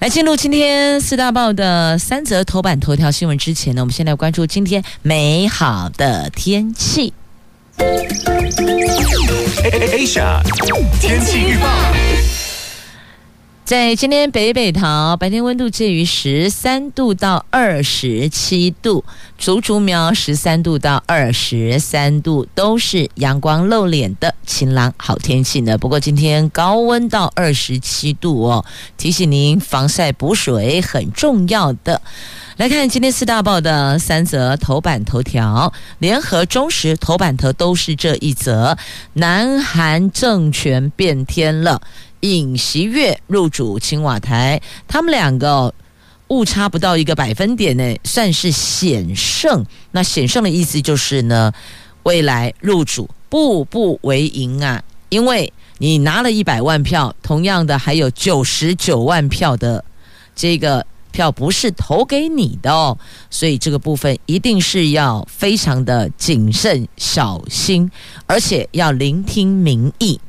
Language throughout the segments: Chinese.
来进入今天四大报的三则头版头条新闻之前呢，我们先来关注今天美好的天气。Asia 天气预报。在今天北北桃白天温度介于十三度到二十七度，竹竹苗十三度到二十三度，都是阳光露脸的晴朗好天气呢。不过今天高温到二十七度哦，提醒您防晒补水很重要的。来看今天四大报的三则头版头条，联合中时头版头都是这一则，南韩政权变天了。尹锡悦入主青瓦台，他们两个误差不到一个百分点呢，算是险胜。那险胜的意思就是呢，未来入主步步为营啊，因为你拿了一百万票，同样的还有九十九万票的这个票不是投给你的哦，所以这个部分一定是要非常的谨慎小心，而且要聆听民意。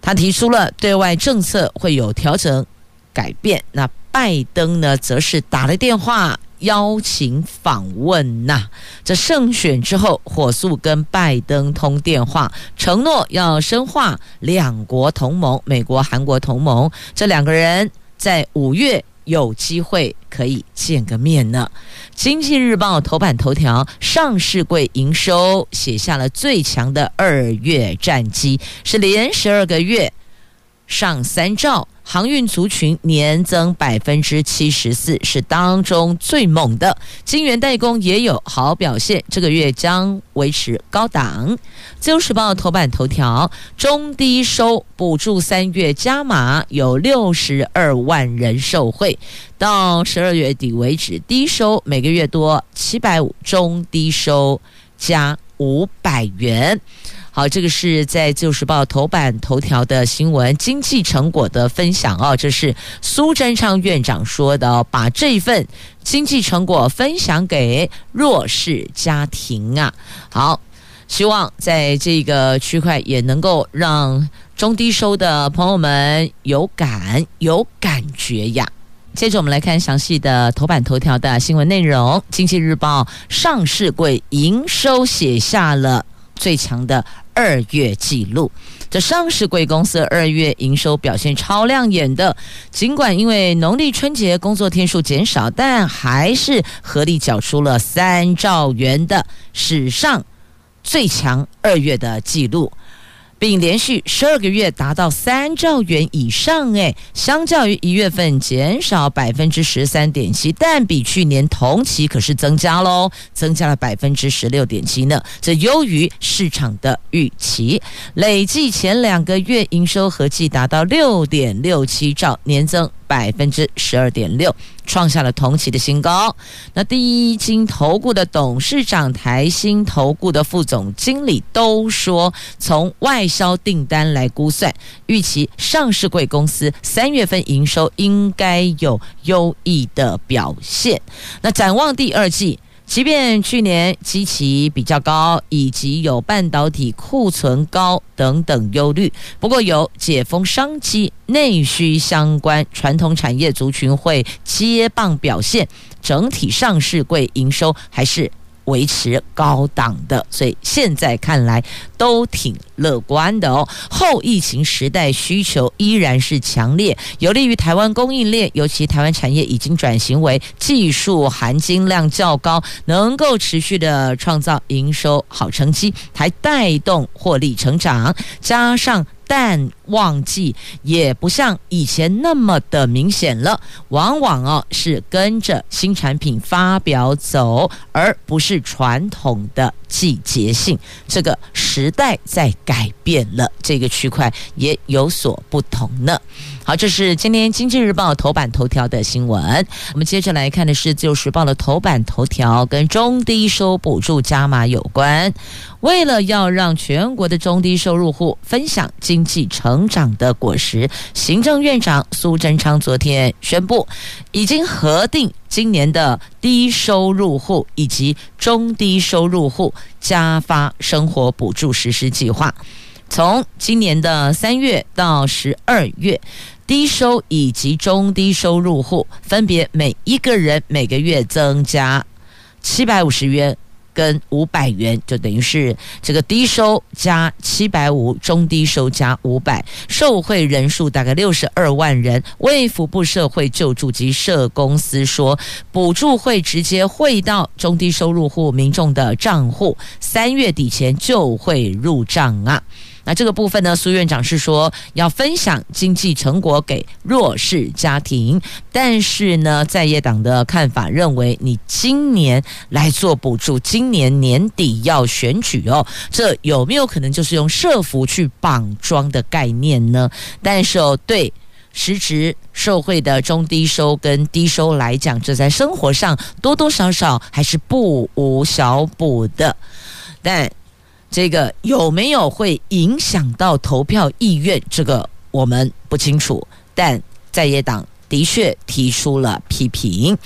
他提出了对外政策会有调整改变，那拜登呢，则是打了电话邀请访问呐。这胜选之后，火速跟拜登通电话，承诺要深化两国同盟，美国、韩国同盟。这两个人在五月。有机会可以见个面呢。经济日报头版头条：上市柜营收写下了最强的二月战绩，是连十二个月上三兆。航运族群年增百分之七十四，是当中最猛的。金源代工也有好表现，这个月将维持高档。自由时报头版头条：中低收补助三月加码，有六十二万人受惠。到十二月底为止，低收每个月多七百五，中低收加五百元。好，这个是在《旧时报》头版头条的新闻，经济成果的分享哦。这是苏贞昌院长说的，把这一份经济成果分享给弱势家庭啊。好，希望在这个区块也能够让中低收的朋友们有感有感觉呀。接着我们来看详细的头版头条的新闻内容，《经济日报》上市柜营收写下了最强的。二月记录，这上市柜公司二月营收表现超亮眼的，尽管因为农历春节工作天数减少，但还是合力缴出了三兆元的史上最强二月的记录。并连续十二个月达到三兆元以上，诶，相较于一月份减少百分之十三点七，但比去年同期可是增加喽，增加了百分之十六点七呢，这优于市场的预期。累计前两个月营收合计达到六点六七兆，年增。百分之十二点六，创下了同期的新高。那第一金投顾的董事长、台新投顾的副总经理都说，从外销订单来估算，预期上市贵公司三月份营收应该有优异的表现。那展望第二季。即便去年基期比较高，以及有半导体库存高等等忧虑，不过有解封商机、内需相关传统产业族群会接棒表现，整体上市柜营收还是。维持高档的，所以现在看来都挺乐观的哦。后疫情时代需求依然是强烈，有利于台湾供应链，尤其台湾产业已经转型为技术含金量较高，能够持续的创造营收好成绩，还带动获利成长，加上淡旺季也不像以前那么的明显了，往往哦是跟着新产品发表走，而不是传统的季节性。这个时代在改变了，这个区块也有所不同呢。好，这是今天《经济日报》头版头条的新闻。我们接着来看的是《自由时报》的头版头条，跟中低收补助加码有关。为了要让全国的中低收入户分享经济成成长的果实，行政院长苏贞昌昨天宣布，已经核定今年的低收入户以及中低收入户加发生活补助实施计划，从今年的三月到十二月。低收以及中低收入户分别每一个人每个月增加七百五十元跟五百元，就等于是这个低收加七百五，中低收加五百，受惠人数大概六十二万人。卫福部社会救助及社公司说，补助会直接汇到中低收入户民众的账户，三月底前就会入账啊。那这个部分呢，苏院长是说要分享经济成果给弱势家庭，但是呢，在野党的看法认为，你今年来做补助，今年年底要选举哦，这有没有可能就是用社福去绑桩的概念呢？但是哦，对实质受惠的中低收跟低收来讲，这在生活上多多少少还是不无小补的，但。这个有没有会影响到投票意愿？这个我们不清楚，但在野党的确提出了批评。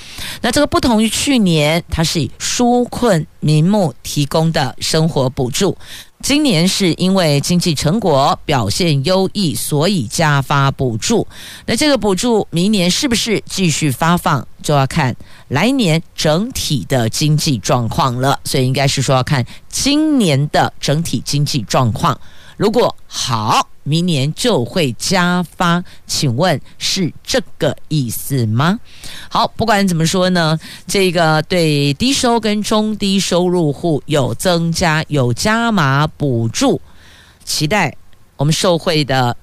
那这个不同于去年，它是以纾困名目提供的生活补助。今年是因为经济成果表现优异，所以加发补助。那这个补助明年是不是继续发放，就要看来年整体的经济状况了。所以应该是说要看今年的整体经济状况。如果好，明年就会加发，请问是这个意思吗？好，不管怎么说呢，这个对低收跟中低收入户有增加、有加码补助，期待我们受惠的。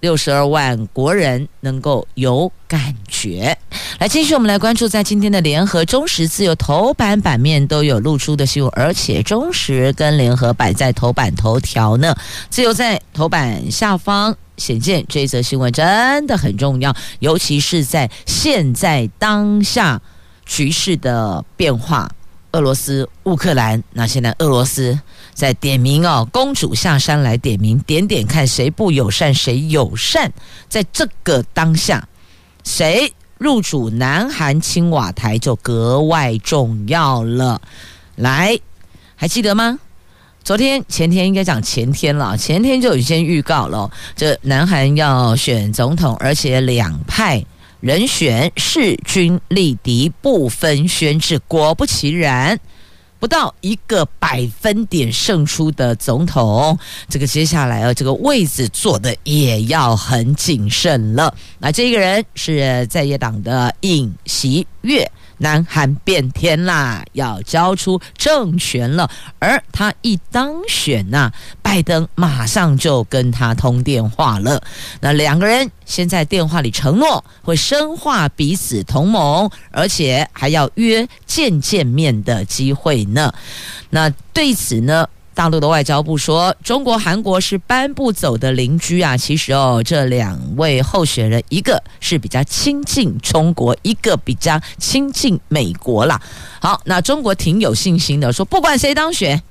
六十二万国人能够有感觉。来，继续我们来关注，在今天的联合、中时、自由头版版面都有露出的新闻，而且中时跟联合摆在头版头条呢。自由在头版下方显见这则新闻真的很重要，尤其是在现在当下局势的变化。俄罗斯、乌克兰，那现在俄罗斯在点名哦，公主下山来点名，点点看谁不友善，谁友善。在这个当下，谁入主南韩青瓦台就格外重要了。来，还记得吗？昨天、前天应该讲前天了，前天就已经预告了，这南韩要选总统，而且两派。人选势均力敌，不分宣制。果不其然，不到一个百分点胜出的总统，这个接下来啊，这个位置坐的也要很谨慎了。那这个人是在野党的尹锡悦。南韩变天啦，要交出政权了。而他一当选呐、拜登马上就跟他通电话了。那两个人先在电话里承诺会深化彼此同盟，而且还要约见见面的机会呢。那对此呢？大陆的外交部说，中国、韩国是搬不走的邻居啊。其实哦，这两位候选人，一个是比较亲近中国，一个比较亲近美国啦。好，那中国挺有信心的，说不管谁当选。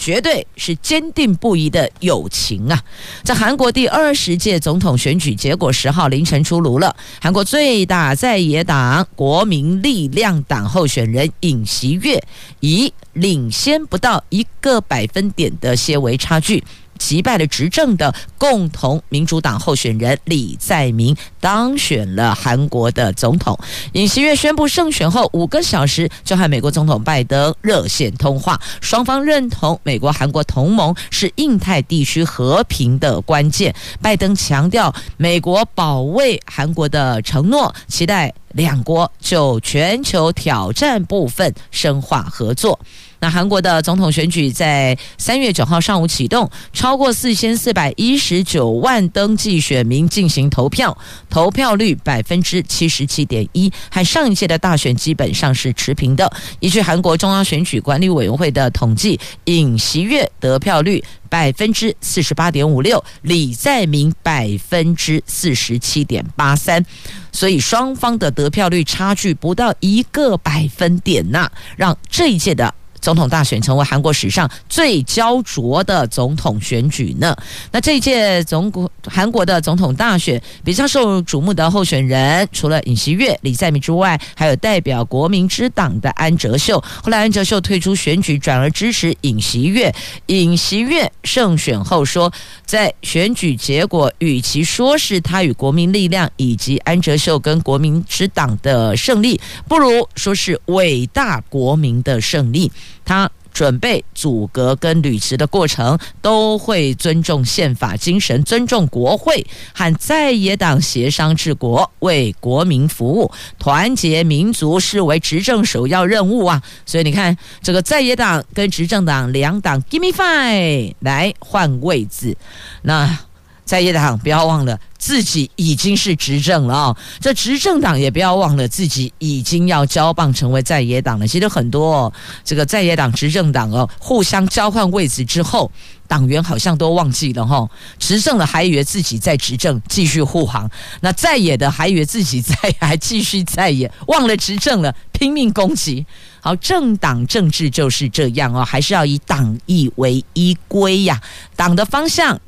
绝对是坚定不移的友情啊！在韩国第二十届总统选举结果十号凌晨出炉了，韩国最大在野党国民力量党候选人尹锡悦以领先不到一个百分点的些微差距。击败了执政的共同民主党候选人李在明，当选了韩国的总统。尹锡悦宣布胜选后五个小时就和美国总统拜登热线通话，双方认同美国韩国同盟是印太地区和平的关键。拜登强调美国保卫韩国的承诺，期待两国就全球挑战部分深化合作。那韩国的总统选举在三月九号上午启动，超过四千四百一十九万登记选民进行投票，投票率百分之七十七点一，和上一届的大选基本上是持平的。依据韩国中央选举管理委员会的统计，尹锡悦得票率百分之四十八点五六，李在明百分之四十七点八三，所以双方的得票率差距不到一个百分点呐，让这一届的。总统大选成为韩国史上最焦灼的总统选举呢。那这一届总国韩国的总统大选比较受瞩目的候选人，除了尹锡悦、李在明之外，还有代表国民之党的安哲秀。后来安哲秀退出选举，转而支持尹锡悦。尹锡悦胜选后说，在选举结果，与其说是他与国民力量以及安哲秀跟国民之党的胜利，不如说是伟大国民的胜利。他准备组阁跟履职的过程，都会尊重宪法精神，尊重国会和在野党协商治国，为国民服务，团结民族视为执政首要任务啊！所以你看，这个在野党跟执政党两党 give me five 来换位置，那。在野党不要忘了自己已经是执政了啊、哦！这执政党也不要忘了自己已经要交棒成为在野党了。其实很多、哦、这个在野党、执政党哦，互相交换位置之后，党员好像都忘记了哈、哦。执政的还以为自己在执政，继续护航；那在野的还以为自己在还继续在野，忘了执政了，拼命攻击。好，政党政治就是这样哦，还是要以党意为依归呀。党的方向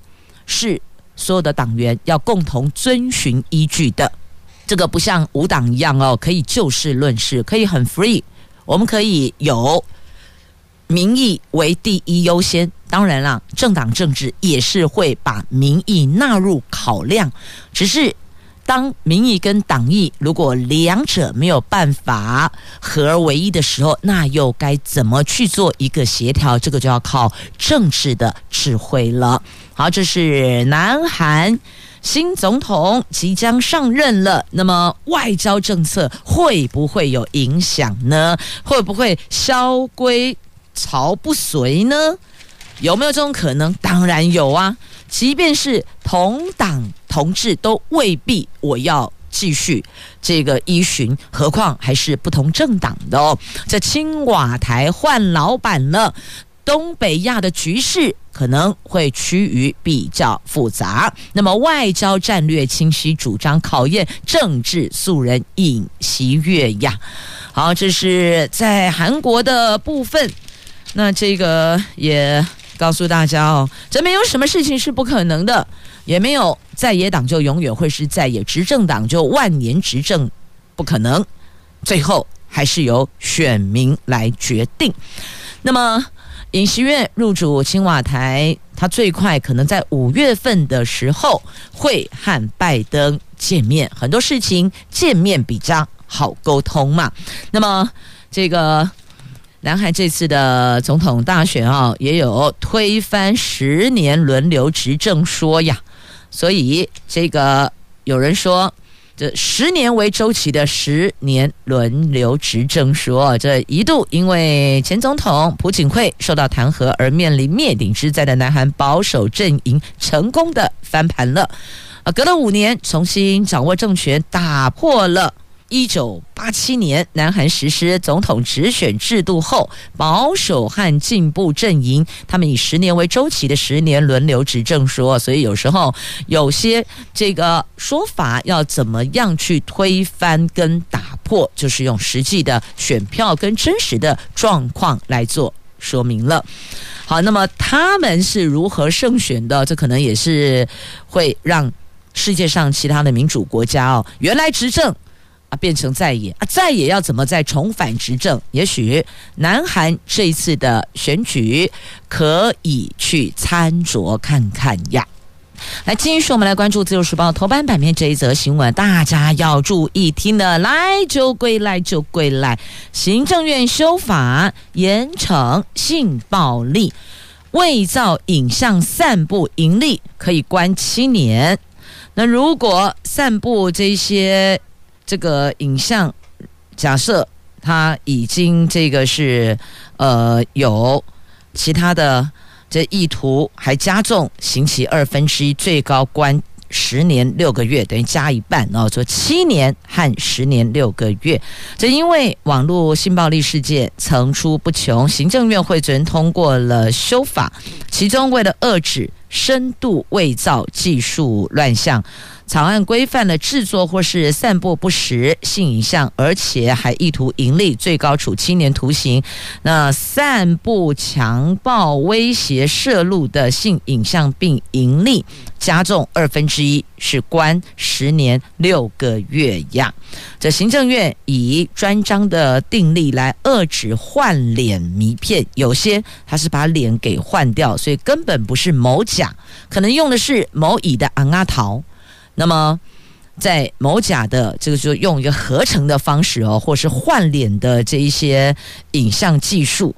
是。所有的党员要共同遵循依据的，这个不像无党一样哦，可以就事论事，可以很 free。我们可以有民意为第一优先，当然啦，政党政治也是会把民意纳入考量。只是当民意跟党意如果两者没有办法合而为一的时候，那又该怎么去做一个协调？这个就要靠政治的智慧了。好，这是南韩新总统即将上任了，那么外交政策会不会有影响呢？会不会萧规曹不随呢？有没有这种可能？当然有啊！即便是同党同志，都未必我要继续这个依循，何况还是不同政党的哦。这青瓦台换老板了。东北亚的局势可能会趋于比较复杂，那么外交战略清晰，主张考验政治素人尹锡悦呀。好，这是在韩国的部分。那这个也告诉大家哦，这没有什么事情是不可能的，也没有在野党就永远会是在野，执政党就万年执政不可能。最后还是由选民来决定。那么。尹锡悦入主青瓦台，他最快可能在五月份的时候会和拜登见面，很多事情见面比较好沟通嘛。那么，这个南韩这次的总统大选啊，也有推翻十年轮流执政说呀，所以这个有人说。这十年为周期的十年轮流执政说，这一度因为前总统朴槿惠受到弹劾而面临灭顶之灾的南韩保守阵营，成功的翻盘了，啊，隔了五年重新掌握政权，打破了。一九八七年，南韩实施总统直选制度后，保守和进步阵营他们以十年为周期的十年轮流执政说，所以有时候有些这个说法要怎么样去推翻跟打破，就是用实际的选票跟真实的状况来做说明了。好，那么他们是如何胜选的？这可能也是会让世界上其他的民主国家哦，原来执政。啊，变成在野啊，在野要怎么再重返执政？也许南韩这一次的选举可以去参酌看看呀。来，继续我们来关注《自由时报》头版版面这一则新闻，大家要注意听的，来就归来就归来。行政院修法严惩性暴力，伪造影像散布盈利可以关七年。那如果散布这些。这个影像，假设他已经这个是呃有其他的这意图，还加重刑期二分之一，最高关十年六个月，等于加一半哦，说七年和十年六个月。这因为网络性暴力事件层出不穷，行政院会昨天通过了修法，其中为了遏止深度伪造技术乱象。草案规范了制作或是散布不实性影像，而且还意图盈利，最高处七年徒刑。那散布强暴、威胁、摄录的性影像并盈利，加重二分之一，是关十年六个月呀。这行政院以专章的订立来遏止换脸迷骗，有些他是把脸给换掉，所以根本不是某甲，可能用的是某乙的昂阿桃。那么，在某甲的这个就用一个合成的方式哦，或是换脸的这一些影像技术，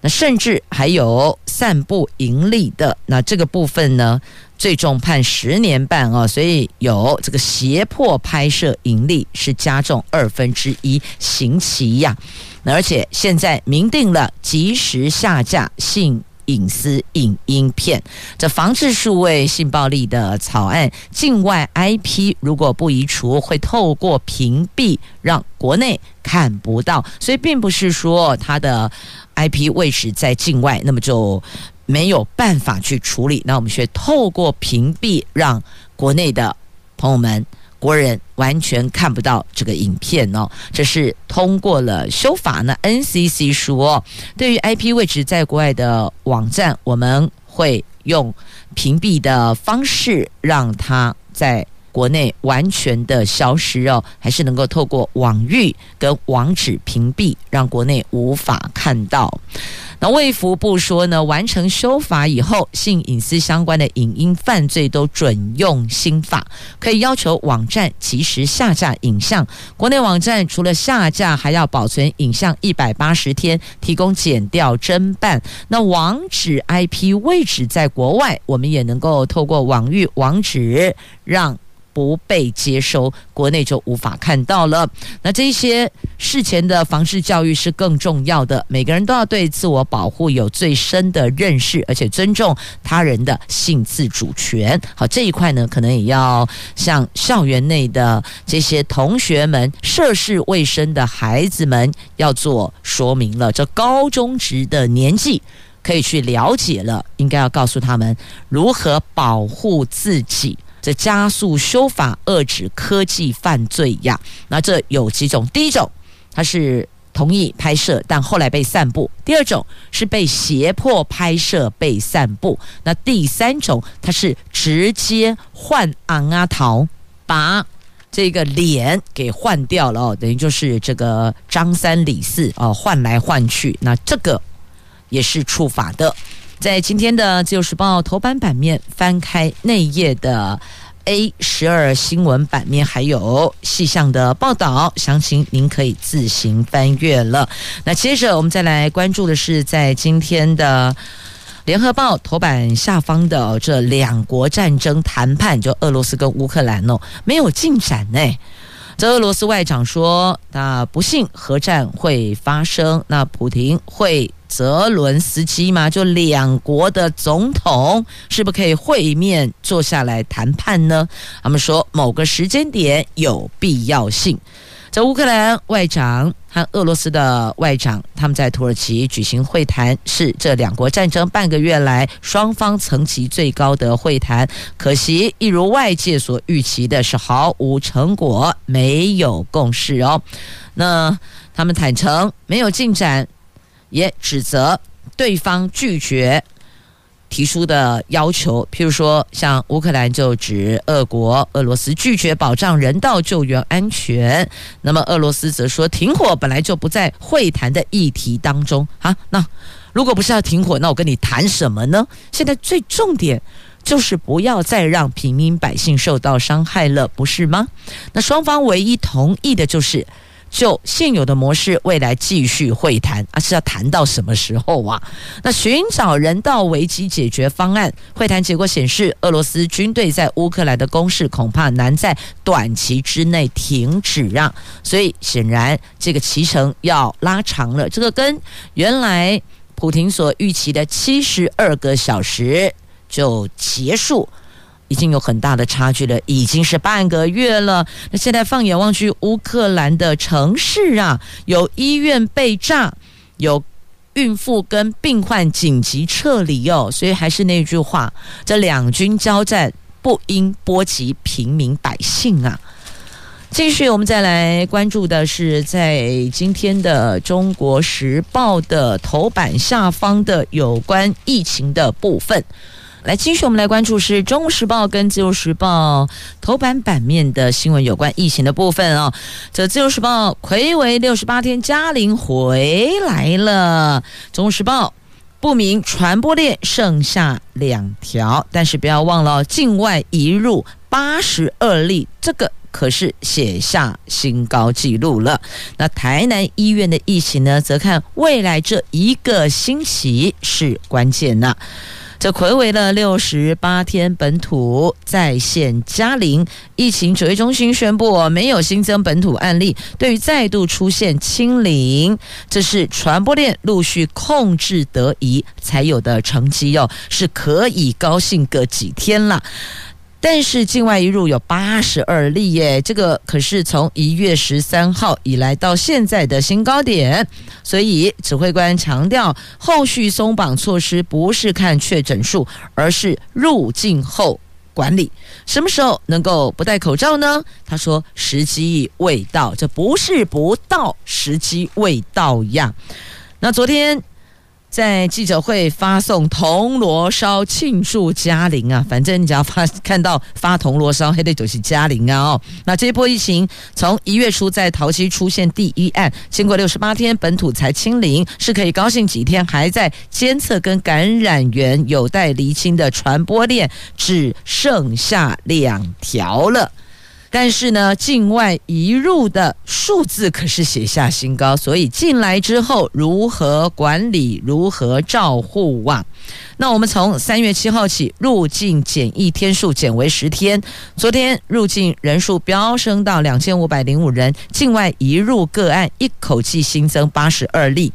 那甚至还有散布盈利的，那这个部分呢，最重判十年半哦，所以有这个胁迫拍摄盈利是加重二分之一刑期呀。而且现在明定了及时下架性。隐私影音片，这防治数位性暴力的草案，境外 IP 如果不移除，会透过屏蔽让国内看不到。所以，并不是说它的 IP 位置在境外，那么就没有办法去处理。那我们却透过屏蔽，让国内的朋友们。国人完全看不到这个影片哦，这是通过了修法呢。NCC 说，对于 IP 位置在国外的网站，我们会用屏蔽的方式让它在国内完全的消失哦，还是能够透过网域跟网址屏蔽，让国内无法看到。那卫福部说呢，完成修法以后，性隐私相关的影音犯罪都准用新法，可以要求网站及时下架影像。国内网站除了下架，还要保存影像一百八十天，提供检调侦办。那网址 IP 位置在国外，我们也能够透过网域网址让。不被接收，国内就无法看到了。那这些事前的防治教育是更重要的，每个人都要对自我保护有最深的认识，而且尊重他人的性自主权。好，这一块呢，可能也要向校园内的这些同学们、涉世未深的孩子们要做说明了。这高中职的年纪可以去了解了，应该要告诉他们如何保护自己。这加速修法，遏止科技犯罪呀。那这有几种？第一种，他是同意拍摄，但后来被散布；第二种是被胁迫拍摄被散布；那第三种，他是直接换昂阿桃，把这个脸给换掉了哦，等于就是这个张三李四哦，换来换去。那这个也是触法的。在今天的《自由时报》头版版面，翻开内页的 A 十二新闻版面，还有细项的报道，详情您可以自行翻阅了。那接着我们再来关注的是，在今天的《联合报》头版下方的这两国战争谈判，就俄罗斯跟乌克兰哦，没有进展呢。这俄罗斯外长说，那不幸核战会发生，那普廷会。泽伦斯基吗？就两国的总统是不是可以会面坐下来谈判呢？他们说某个时间点有必要性。在乌克兰外长和俄罗斯的外长他们在土耳其举行会谈，是这两国战争半个月来双方层级最高的会谈。可惜，一如外界所预期的是毫无成果，没有共识哦。那他们坦诚没有进展。也指责对方拒绝提出的要求，譬如说，像乌克兰就指俄国、俄罗斯拒绝保障人道救援安全。那么俄罗斯则说，停火本来就不在会谈的议题当中啊。那如果不是要停火，那我跟你谈什么呢？现在最重点就是不要再让平民百姓受到伤害了，不是吗？那双方唯一同意的就是。就现有的模式，未来继续会谈啊，是要谈到什么时候啊？那寻找人道危机解决方案，会谈结果显示，俄罗斯军队在乌克兰的攻势恐怕难在短期之内停止啊，所以显然这个期程要拉长了。这个跟原来普廷所预期的七十二个小时就结束。已经有很大的差距了，已经是半个月了。那现在放眼望去，乌克兰的城市啊，有医院被炸，有孕妇跟病患紧急撤离哦。所以还是那句话，这两军交战不应波及平民百姓啊。继续，我们再来关注的是在今天的《中国时报》的头版下方的有关疫情的部分。来，继续我们来关注是《中国时报》跟《自由时报》头版版面的新闻，有关疫情的部分哦。这《自由时报》睽违六十八天，嘉玲回来了。《中国时报》不明传播链剩下两条，但是不要忘了，境外移入八十二例，这个可是写下新高纪录了。那台南医院的疫情呢，则看未来这一个星期是关键呢。这睽违了六十八天，本土在线加零，疫情指挥中心宣布没有新增本土案例。对于再度出现清零，这是传播链陆续控制得宜才有的成绩哟，是可以高兴个几天了。但是境外一入有八十二例耶，这个可是从一月十三号以来到现在的新高点，所以指挥官强调，后续松绑措施不是看确诊数，而是入境后管理。什么时候能够不戴口罩呢？他说时机未到，这不是不到，时机未到呀。那昨天。在记者会发送铜锣烧庆祝嘉玲啊，反正你只要发看到发铜锣烧，还得就是嘉玲啊哦。那这波疫情从一月初在桃溪出现第一案，经过六十八天本土才清零，是可以高兴几天，还在监测跟感染源有待厘清的传播链只剩下两条了。但是呢，境外移入的数字可是写下新高，所以进来之后如何管理、如何照护啊？那我们从三月七号起，入境检疫天数减为十天。昨天入境人数飙升到两千五百零五人，境外移入个案一口气新增八十二例。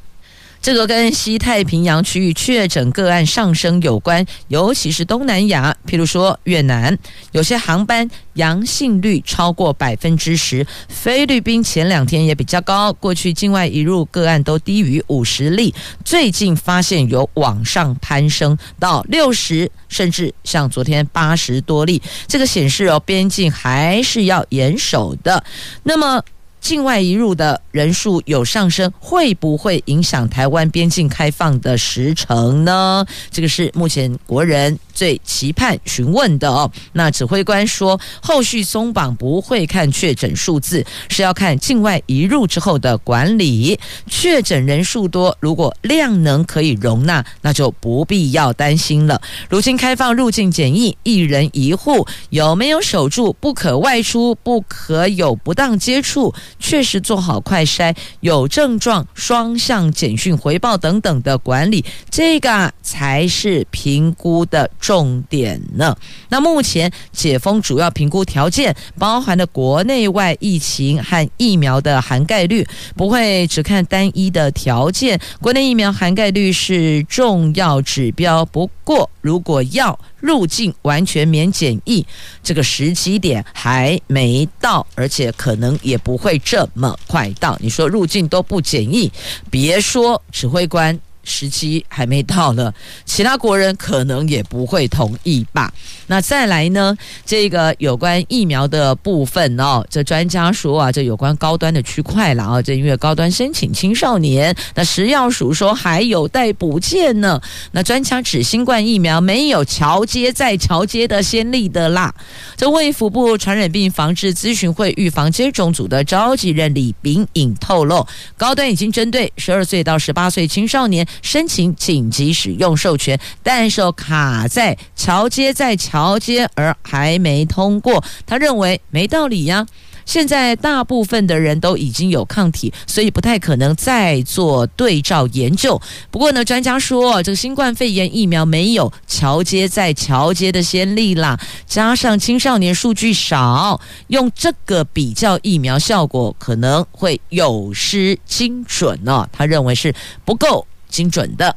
这个跟西太平洋区域确诊个案上升有关，尤其是东南亚，譬如说越南，有些航班阳性率超过百分之十。菲律宾前两天也比较高，过去境外移入个案都低于五十例，最近发现有往上攀升到六十，甚至像昨天八十多例。这个显示哦，边境还是要严守的。那么。境外移入的人数有上升，会不会影响台湾边境开放的时程呢？这个是目前国人最期盼询问的哦。那指挥官说，后续松绑不会看确诊数字，是要看境外移入之后的管理。确诊人数多，如果量能可以容纳，那就不必要担心了。如今开放入境检疫，一人一户有没有守住不可外出、不可有不当接触？确实做好快筛、有症状双向简讯回报等等的管理，这个才是评估的重点呢。那目前解封主要评估条件包含了国内外疫情和疫苗的涵盖率，不会只看单一的条件。国内疫苗涵盖率是重要指标，不过如果要入境完全免检疫，这个时机点还没到，而且可能也不会这么快到。你说入境都不检疫，别说指挥官。时机还没到呢，其他国人可能也不会同意吧。那再来呢？这个有关疫苗的部分哦，这专家说啊，这有关高端的区块了啊，这因为高端申请青少年，那食药署说还有待补件呢。那专家指新冠疫苗没有桥接再桥接的先例的啦。这卫福部传染病防治咨询会预防接种组的召集人李秉颖透露，高端已经针对十二岁到十八岁青少年。申请紧急使用授权，但是卡在桥接在桥接而还没通过。他认为没道理呀，现在大部分的人都已经有抗体，所以不太可能再做对照研究。不过呢，专家说这个新冠肺炎疫苗没有桥接在桥接的先例啦，加上青少年数据少，用这个比较疫苗效果可能会有失精准哦。他认为是不够精准的。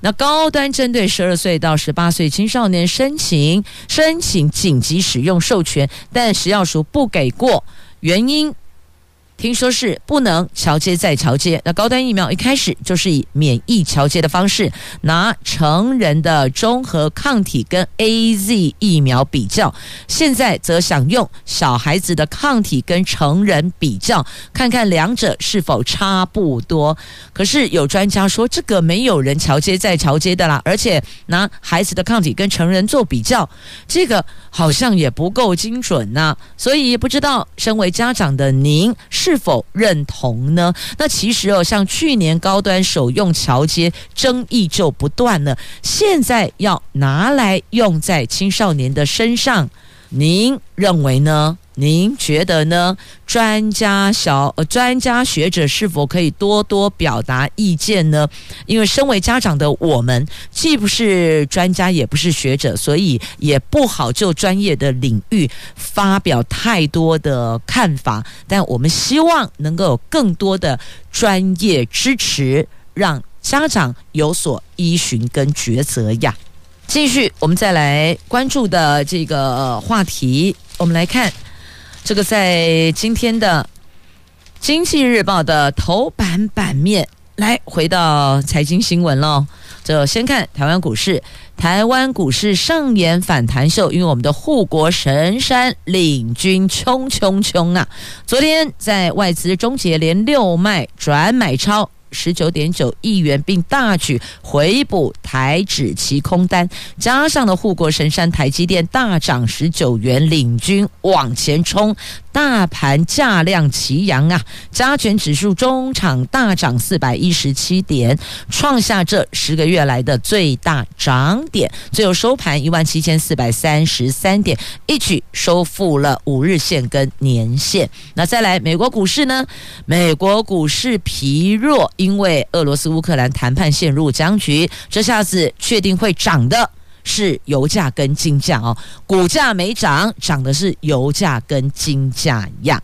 那高端针对十二岁到十八岁青少年申请申请紧急使用授权，但食药署不给过，原因。听说是不能桥接再桥接。那高端疫苗一开始就是以免疫桥接的方式，拿成人的中和抗体跟 AZ 疫苗比较，现在则想用小孩子的抗体跟成人比较，看看两者是否差不多。可是有专家说，这个没有人桥接再桥接的啦，而且拿孩子的抗体跟成人做比较，这个好像也不够精准呐。所以不知道身为家长的您是。是否认同呢？那其实哦，像去年高端手用桥接，争议就不断了。现在要拿来用在青少年的身上，您认为呢？您觉得呢？专家小呃，专家学者是否可以多多表达意见呢？因为身为家长的我们，既不是专家，也不是学者，所以也不好就专业的领域发表太多的看法。但我们希望能够有更多的专业支持，让家长有所依循跟抉择呀。继续，我们再来关注的这个话题，我们来看。这个在今天的《经济日报》的头版版面，来回到财经新闻喽。就先看台湾股市，台湾股市上演反弹秀，因为我们的护国神山领军冲冲冲啊！昨天在外资终结连六卖转买超。十九点九亿元，并大举回补台指期空单，加上了护国神山台积电大涨十九元，领军往前冲。大盘价量齐扬啊，加权指数中场大涨四百一十七点，创下这十个月来的最大涨点，最后收盘一万七千四百三十三点，一举收复了五日线跟年线。那再来美国股市呢？美国股市疲弱，因为俄罗斯乌克兰谈判陷入僵局，这下子确定会涨的。是油价跟金价哦，股价没涨，涨的是油价跟金价一样。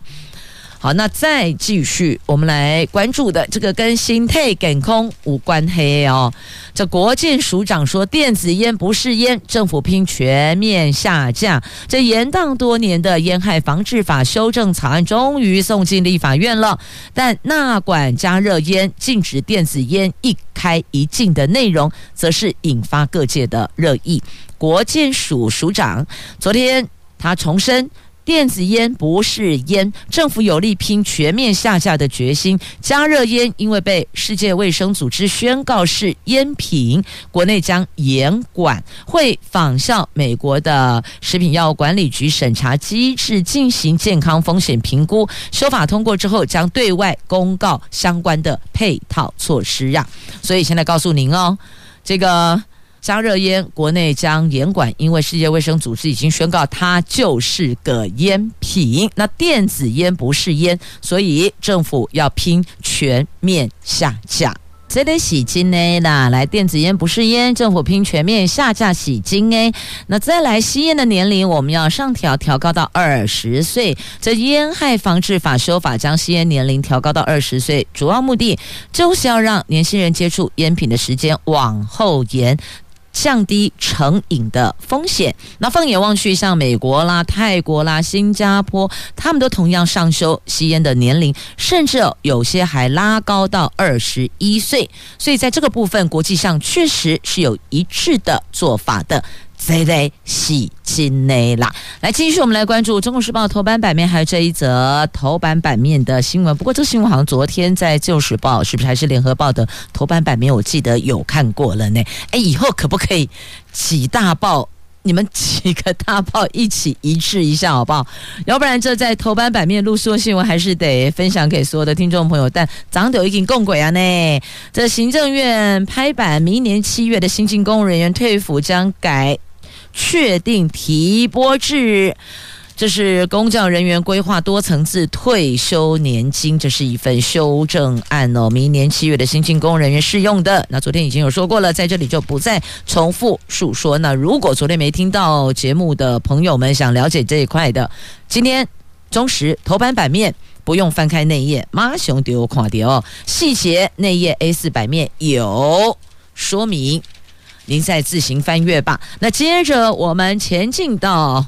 好，那再继续，我们来关注的这个跟新泰健康无关黑哦。这国健署长说，电子烟不是烟，政府拼全面下架。这延宕多年的烟害防治法修正草案终于送进立法院了，但纳管加热烟禁止电子烟一开一禁的内容，则是引发各界的热议。国健署署长昨天他重申。电子烟不是烟，政府有力拼全面下架的决心。加热烟因为被世界卫生组织宣告是烟品，国内将严管，会仿效美国的食品药物管理局审查机制进行健康风险评估。修法通过之后，将对外公告相关的配套措施呀。所以现在告诉您哦，这个。加热烟，国内将严管，因为世界卫生组织已经宣告它就是个烟品。那电子烟不是烟，所以政府要拼全面下架。这得洗金呢啦，来电子烟不是烟，政府拼全面下架洗金哎。那再来吸烟的年龄，我们要上调，调高到二十岁。这烟害防治法修法将吸烟年龄调高到二十岁，主要目的就是要让年轻人接触烟品的时间往后延。降低成瘾的风险。那放眼望去，像美国啦、泰国啦、新加坡，他们都同样上修吸烟的年龄，甚至有些还拉高到二十一岁。所以在这个部分，国际上确实是有一致的做法的。贼贼喜金内啦，来继续，我们来关注《中国时报》头版版面，还有这一则头版版面的新闻。不过，这新闻好像昨天在《旧时报》是不是还是《联合报》的头版版面？我记得有看过了呢。哎，以后可不可以几大报？你们几个大报一起一致一下好不好？要不然这在头版版面录说新闻，还是得分享给所有的听众朋友。但早都已经共轨啊呢！这行政院拍板，明年七月的新进公务人员退抚将改。确定提拨制这是公教人员规划多层次退休年金，这是一份修正案哦，明年七月的新进公人员适用的。那昨天已经有说过了，在这里就不再重复述说。那如果昨天没听到节目的朋友们，想了解这一块的，今天中时头版版面不用翻开内页，妈熊丢垮掉哦。细节内页 A 四版面有说明，您再自行翻阅吧。那接着我们前进到。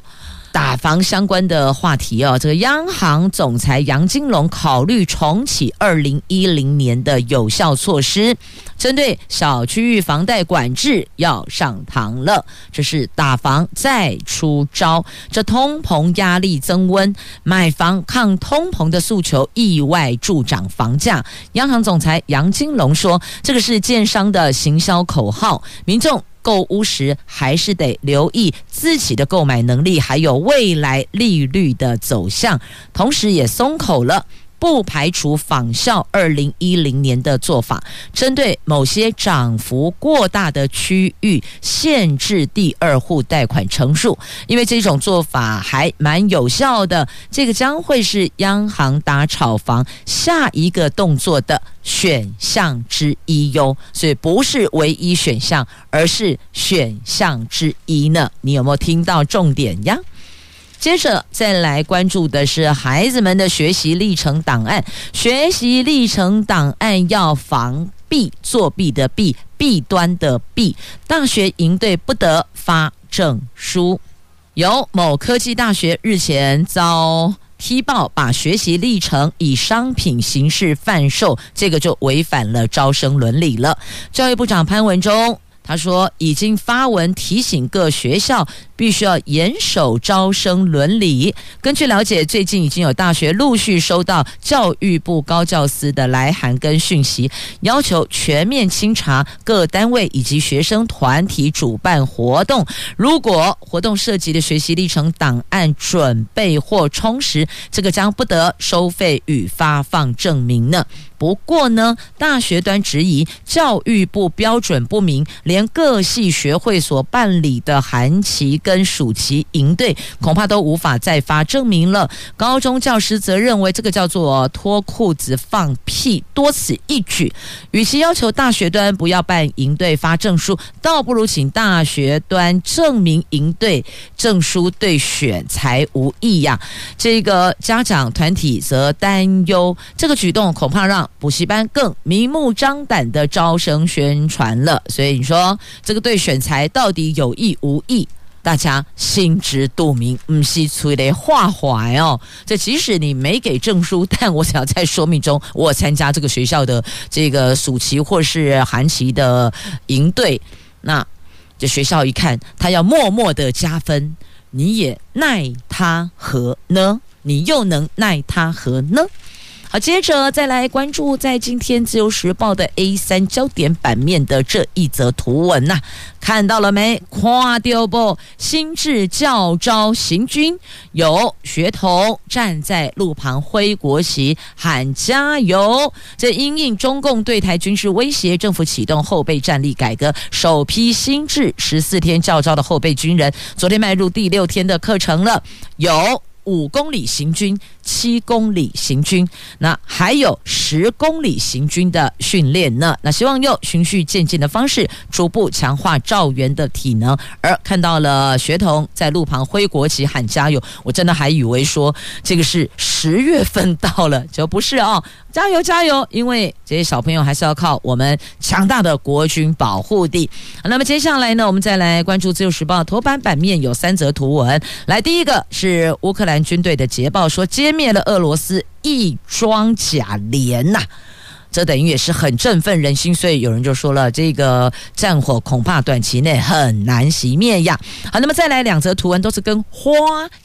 打房相关的话题哦，这个央行总裁杨金龙考虑重启二零一零年的有效措施，针对小区域房贷管制要上堂了。这是打房再出招，这通膨压力增温，买房抗通膨的诉求意外助长房价。央行总裁杨金龙说：“这个是建商的行销口号，民众。”购屋时还是得留意自己的购买能力，还有未来利率的走向，同时也松口了。不排除仿效二零一零年的做法，针对某些涨幅过大的区域，限制第二户贷款成数，因为这种做法还蛮有效的。这个将会是央行打炒房下一个动作的选项之一哟，所以不是唯一选项，而是选项之一呢。你有没有听到重点呀？接着再来关注的是孩子们的学习历程档案，学习历程档案要防弊，作弊的弊，弊端的弊。大学营队不得发证书。有某科技大学日前遭踢爆，把学习历程以商品形式贩售，这个就违反了招生伦理了。教育部长潘文忠他说，已经发文提醒各学校。必须要严守招生伦理。根据了解，最近已经有大学陆续收到教育部高教司的来函跟讯息，要求全面清查各单位以及学生团体主办活动。如果活动涉及的学习历程档案准备或充实，这个将不得收费与发放证明呢。不过呢，大学端质疑教育部标准不明，连各系学会所办理的寒期跟暑期营队恐怕都无法再发证明了。高中教师则认为这个叫做脱裤子放屁，多此一举。与其要求大学端不要办营队发证书，倒不如请大学端证明营队证书对选才无益呀。这个家长团体则担忧，这个举动恐怕让补习班更明目张胆的招生宣传了。所以你说这个对选材到底有意无意？大家心知肚明，唔是吹的话怀哦。这即使你没给证书，但我想要在说明中，我参加这个学校的这个暑期或是寒期的营队，那这学校一看，他要默默的加分，你也奈他何呢？你又能奈他何呢？好，接着再来关注在今天自由时报的 A 三焦点版面的这一则图文呐、看到了没？跨掉不？新制教招行军，有学童站在路旁挥国旗喊加油。这因应中共对台军事威胁，政府启动后备战力改革，首批新制十四天教招的后备军人，昨天迈入第六天的课程了，有五公里行军。七公里行军，那还有十公里行军的训练呢。那希望用循序渐进的方式，逐步强化赵元的体能。而看到了学童在路旁挥国旗喊加油，我真的还以为说这个是十月份到了，就不是哦。加油加油！因为这些小朋友还是要靠我们强大的国军保护的。那么接下来呢，我们再来关注《自由时报》头版版面有三则图文。来，第一个是乌克兰军队的捷报，说歼灭了俄罗斯一装甲连呐。这等于也是很振奋人心，所以有人就说了，这个战火恐怕短期内很难熄灭呀。好，那么再来两则图文，都是跟花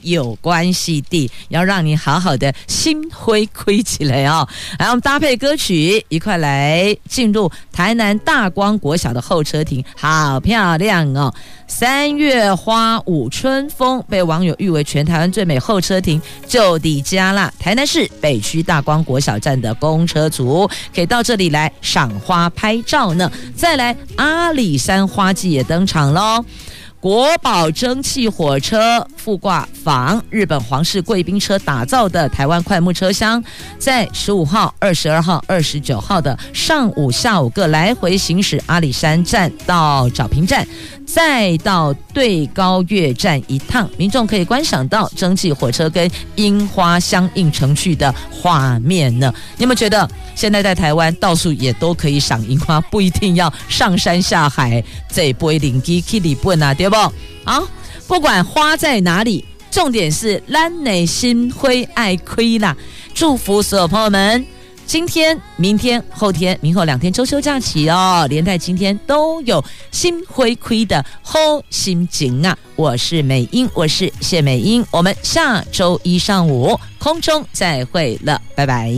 有关系的，要让你好好的心灰灰起来、哦！来，我们搭配歌曲一块来进入台南大光国小的候车亭，好漂亮哦！三月花舞春风，被网友誉为全台湾最美候车亭，就地加啦！台南市北区大光国小站的公车族可以到这里来赏花拍照呢。再来，阿里山花季也登场喽。国宝蒸汽火车覆挂仿日本皇室贵宾车打造的台湾快木车厢，在十五号、二十二号、二十九号的上午、下午各来回行驶阿里山站到找平站，再到对高月站一趟，民众可以观赏到蒸汽火车跟樱花相映成趣的画面呢。你有没有觉得现在在台湾到处也都可以赏樱花，不一定要上山下海，这杯灵机去日本啊，对不？好，不管花在哪里，重点是咱内心灰爱亏啦。祝福所有朋友们，今天、明天、后天、明后两天周休假期哦，连带今天都有心灰亏的好心情啊！我是美英，我是谢美英，我们下周一上午空中再会了，拜拜。